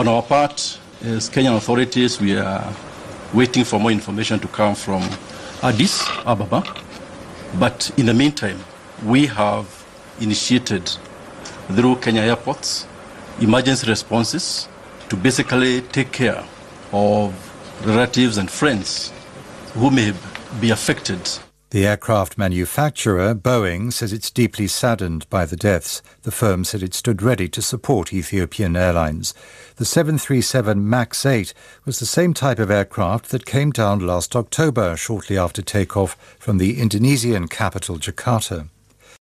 On our part, as Kenyan authorities, we are waiting for more information to come from Addis Ababa. But in the meantime, we have initiated through Kenya airports emergency responses to basically take care of relatives and friends who may be affected the aircraft manufacturer, Boeing, says it's deeply saddened by the deaths. The firm said it stood ready to support Ethiopian Airlines. The 737 MAX 8 was the same type of aircraft that came down last October, shortly after takeoff from the Indonesian capital, Jakarta.